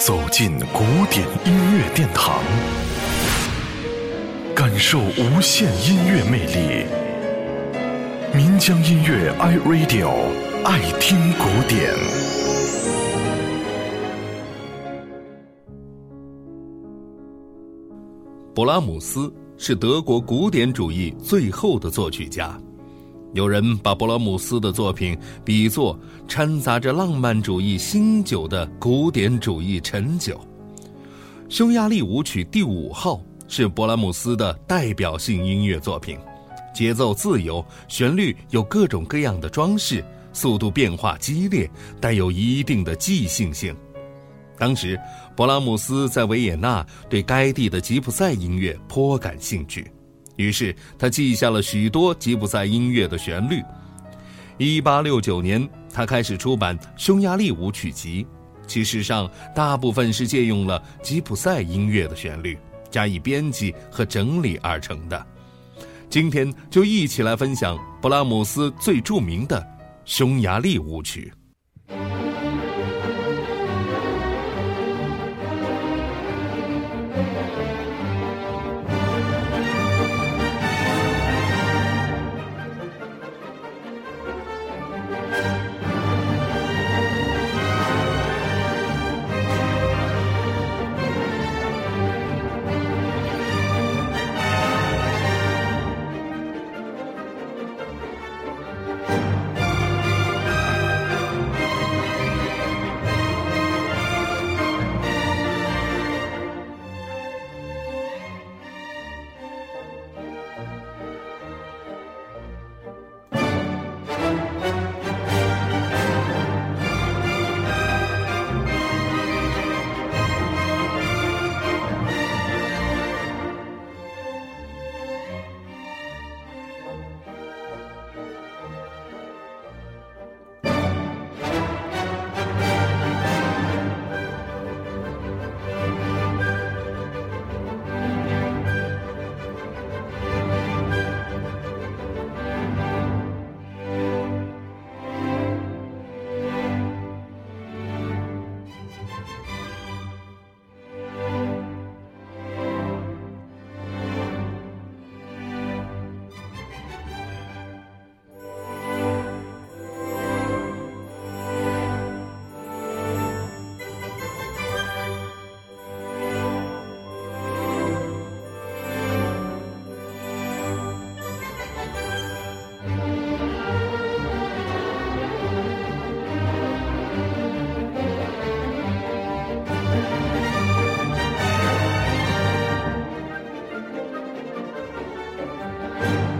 走进古典音乐殿堂，感受无限音乐魅力。民江音乐 iRadio 爱听古典。勃拉姆斯是德国古典主义最后的作曲家。有人把勃拉姆斯的作品比作掺杂着浪漫主义新酒的古典主义陈酒。匈牙利舞曲第五号是勃拉姆斯的代表性音乐作品，节奏自由，旋律有各种各样的装饰，速度变化激烈，带有一定的即兴性。当时，勃拉姆斯在维也纳对该地的吉普赛音乐颇感兴趣。于是他记下了许多吉普赛音乐的旋律。一八六九年，他开始出版《匈牙利舞曲集》，其实上大部分是借用了吉普赛音乐的旋律，加以编辑和整理而成的。今天就一起来分享布拉姆斯最著名的《匈牙利舞曲》。you